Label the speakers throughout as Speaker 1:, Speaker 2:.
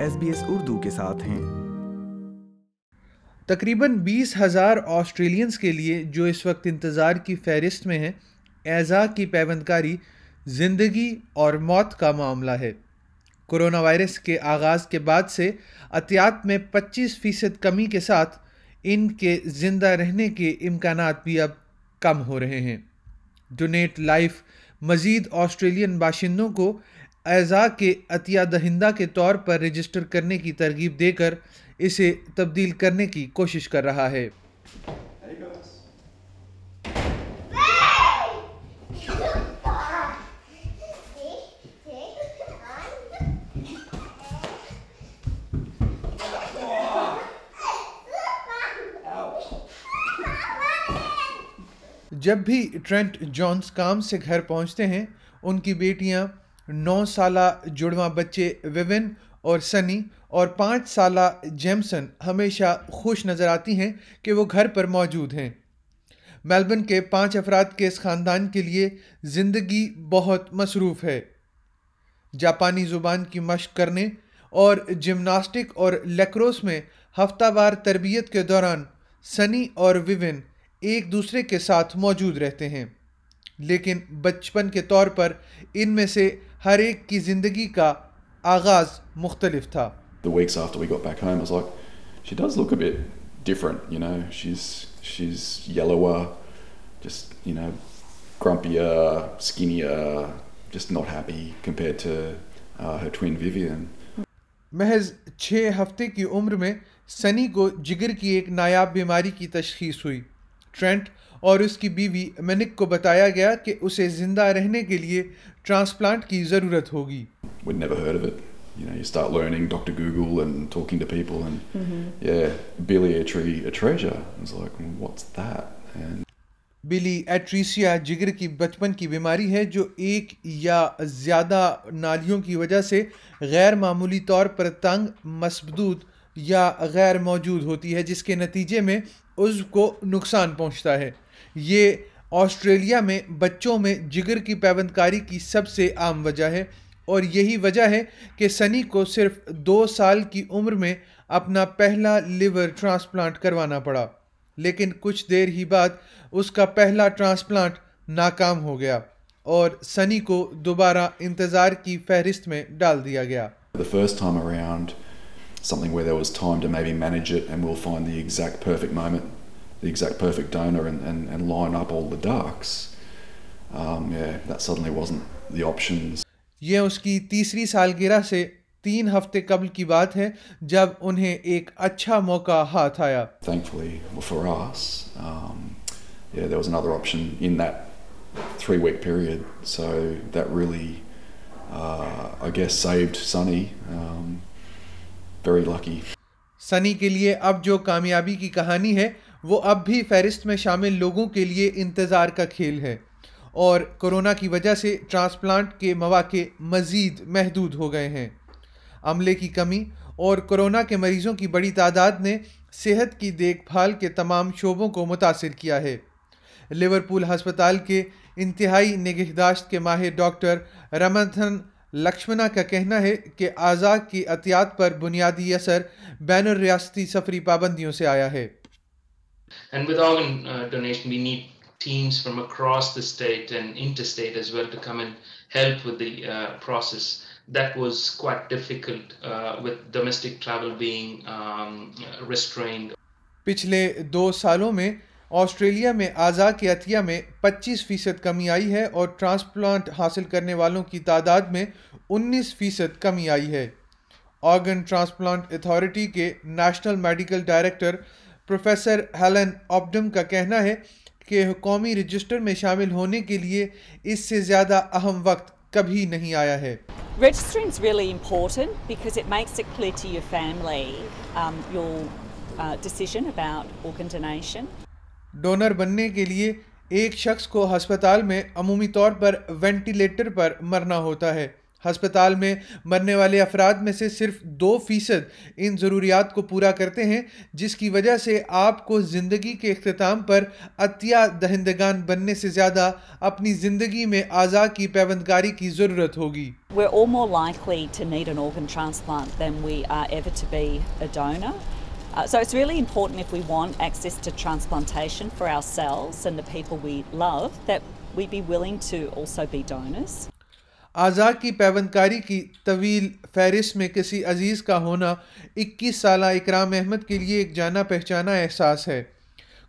Speaker 1: S B S Urdu کے ساتھ ہیں۔
Speaker 2: تقریباً بیس ہزار آسٹریلینز کے لیے جو اس وقت انتظار کی فہرست میں ہیں اعضاء کی پیوند کاری زندگی اور موت کا معاملہ ہے۔ کرونا وائرس کے آغاز کے بعد سے عطیات میں پچیس فیصد کمی کے ساتھ ان کے زندہ رہنے کے امکانات بھی اب کم ہو رہے ہیں۔ ڈونیٹ لائف مزید آسٹریلین باشندوں کو اعضاء کے عطیہ دہندہ کے طور پر رجسٹر کرنے کی ترغیب دے کر اسے تبدیل کرنے کی کوشش کر رہا ہے۔ جب بھی ٹرینٹ جونز کام سے گھر پہنچتے ہیں، ان کی بیٹیاں نو سالہ جڑواں بچے ویون اور سنی اور پانچ سالہ جیمسن ہمیشہ خوش نظر آتی ہیں کہ وہ گھر پر موجود ہیں۔ میلبن کے پانچ افراد کے اس خاندان کے لیے زندگی بہت مصروف ہے۔ جاپانی زبان کی مشق کرنے اور جمناسٹک اور لیکروس میں ہفتہ وار تربیت کے دوران سنی اور ویون ایک دوسرے کے ساتھ موجود رہتے ہیں۔ لیکن بچپن کے طور پر ان میں سے ہر ایک کی زندگی کا آغاز مختلف تھا
Speaker 3: the weeks after we got back home, I was like, she does look a bit different, you know. She's she's yellower, just you know, grumpier, skinnier, just not happy compared to uh, her twin Vivian.
Speaker 2: محض چھ ہفتے کی عمر میں سنی کو جگر کی ایک نایاب بیماری کی تشخیص ہوئی ٹرینٹ اور اس کی بیوی مینک کو بتایا گیا کہ اسے زندہ رہنے کے لیے ٹرانسپلانٹ کی ضرورت ہوگی۔ بلی ایٹریسیا جگر کی بچپن کی بیماری ہے جو ایک یا زیادہ نالیوں کی وجہ سے غیر معمولی طور پر تنگ مسبدود یا غیر موجود ہوتی ہے جس کے نتیجے میں عزو کو نقصان پہنچتا ہے۔ یہ آسٹریلیا میں بچوں میں جگر کی پیوند کاری کی سب سے عام وجہ ہے اور یہی وجہ ہے کہ سنی کو صرف دو سال کی عمر میں اپنا پہلا لیور ٹرانسپلانٹ کروانا پڑا لیکن کچھ دیر ہی بعد اس کا پہلا ٹرانسپلانٹ ناکام ہو گیا اور سنی کو دوبارہ انتظار کی فہرست میں ڈال دیا گیا۔
Speaker 3: The first time around, something where there was time to maybe manage it and we'll find the exact perfect moment, the exact perfect donor and, and, and line up all the ducks. Um, yeah, that suddenly wasn't the options.
Speaker 2: یہ اس کی تیسری سالگرہ سے تین ہفتے قبل کی بات ہے جب انہیں ایک اچھا موقع ہاتھ آیا
Speaker 3: Thankfully for us, um, yeah, there was another option in that three week period. So that really, uh, I guess, saved Sunny. Um,
Speaker 2: سنی کے لیے اب جو کامیابی کی کہانی ہے وہ اب بھی فہرست میں شامل لوگوں کے لیے انتظار کا کھیل ہے اور کرونا کی وجہ سے ٹرانسپلانٹ کے مواقع مزید محدود ہو گئے ہیں۔ عملے کی کمی اور کرونا کے مریضوں کی بڑی تعداد نے صحت کی دیکھ بھال کے تمام شعبوں کو متاثر کیا ہے۔ لیورپول ہسپتال کے انتہائی نگہداشت کے ماہر ڈاکٹر رمتھن لکشمنا کا کہنا ہے کہ اعضاء کی عطیات پر بنیادی اثر بین الریاستی سفری پابندیوں سے آیا ہے۔
Speaker 4: And with organ uh, donation, we need teams from across the state and interstate as well to come and help with the uh, process. That was quite difficult uh, with domestic travel being um, restrained.
Speaker 2: پچھلے دو سالوں میں Australia میں اعضاء کے عطیہ میں پچیس فیصد کمی آئی ہے اور ٹرانسپلانٹ حاصل کرنے والوں کی تعداد میں انیس فیصد کمی آئی ہے آرگن ٹرانسپلانٹ اتھارٹی کے national medical director professor Helen Opdam کا کہنا ہے کہ قومی رجسٹر میں شامل ہونے کے لیے اس سے زیادہ اہم وقت کبھی نہیں آیا ہے
Speaker 5: Registering is really important because it makes it clear to your family um, your uh, decision about organ donation.
Speaker 2: Donor بننے کے لیے ایک شخص کو ہسپتال میں عمومی طور پر وینٹیلیٹر پر مرنا ہوتا ہے ہسپتال میں مرنے والے افراد میں سے صرف دو فیصد ان ضروریات کو پورا کرتے ہیں، جس کی وجہ سے آپ کو زندگی کے اختتام پر عطیہ دہندگان بننے سے زیادہ اپنی زندگی میں آزا کی پیوندگاری کی ضرورت ہوگی۔
Speaker 5: اعضاء
Speaker 2: کی پیوندکاری کی طویل فہرست میں کسی عزیز کا ہونا اکیس سالہ اکرام احمد کے لیے ایک جانا پہچانا احساس ہے۔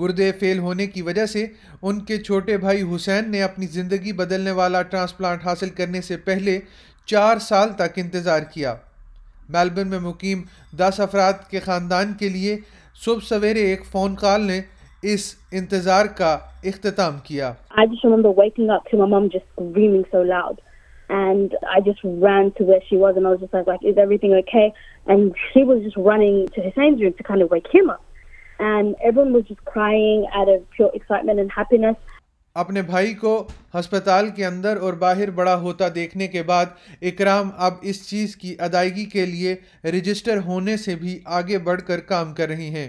Speaker 2: گردے فیل ہونے کی وجہ سے ان کے چھوٹے بھائی حسین نے اپنی زندگی بدلنے والا ٹرانسپلانٹ حاصل کرنے سے پہلے چار سال تک انتظار کیا۔ میلبن میں مقیم دس افراد کے خاندان کے لیے صبح سویرے ایک فون کال نے اس انتظار کا اختتام کیا۔
Speaker 6: I just remember waking up to my just screaming so loud. and I just ran to where she was and I was just like, like, is everything okay? And she was just running to Hussein's room to kind of wake him up. And everyone was just crying out of pure excitement and happiness. اپنے بھائی کو ہسپتال کے اندر اور باہر بڑا ہوتا دیکھنے کے بعد اکرام اب اس چیز کی ادائیگی کے لیے رجسٹر ہونے سے بھی آگے بڑھ کر کام کر رہی ہیں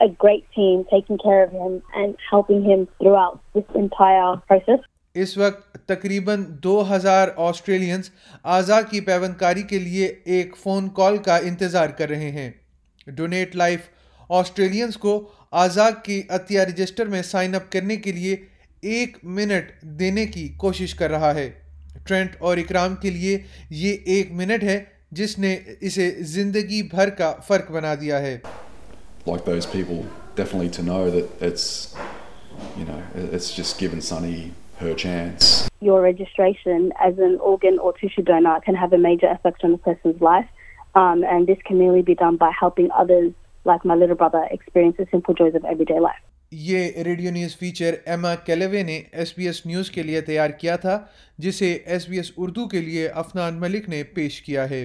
Speaker 6: a great team taking care of him and helping him throughout this entire process.
Speaker 2: اس وقت تقریباً دو ہزار آسٹریلینز آزا کی پیون کاری کے لیے ایک فون کال کا انتظار کر رہے ہیں۔ ڈونیٹ لائف آسٹریلینز کو آزا کی عطیہ رجسٹر میں سائن اپ کرنے کے لیے ایک منٹ دینے کی کوشش کر رہا ہے۔ ٹرینٹ اور اکرام کے لیے یہ ایک منٹ ہے جس نے اسے زندگی بھر کا فرق بنا دیا ہے۔
Speaker 3: like those people definitely to know that it's you know it's just given Sunny her chance.
Speaker 6: Your registration as an organ or tissue donor can have a major effect on a person's life, um, and this can merely be done by helping others, like my little brother, experience the simple joys of everyday life.
Speaker 2: یہ radio news feature Emma Kelloway نے S B S news کے لیے تیار کیا تھا جسے S B S Urdu کے لیے افنان ملک نے پیش کیا ہے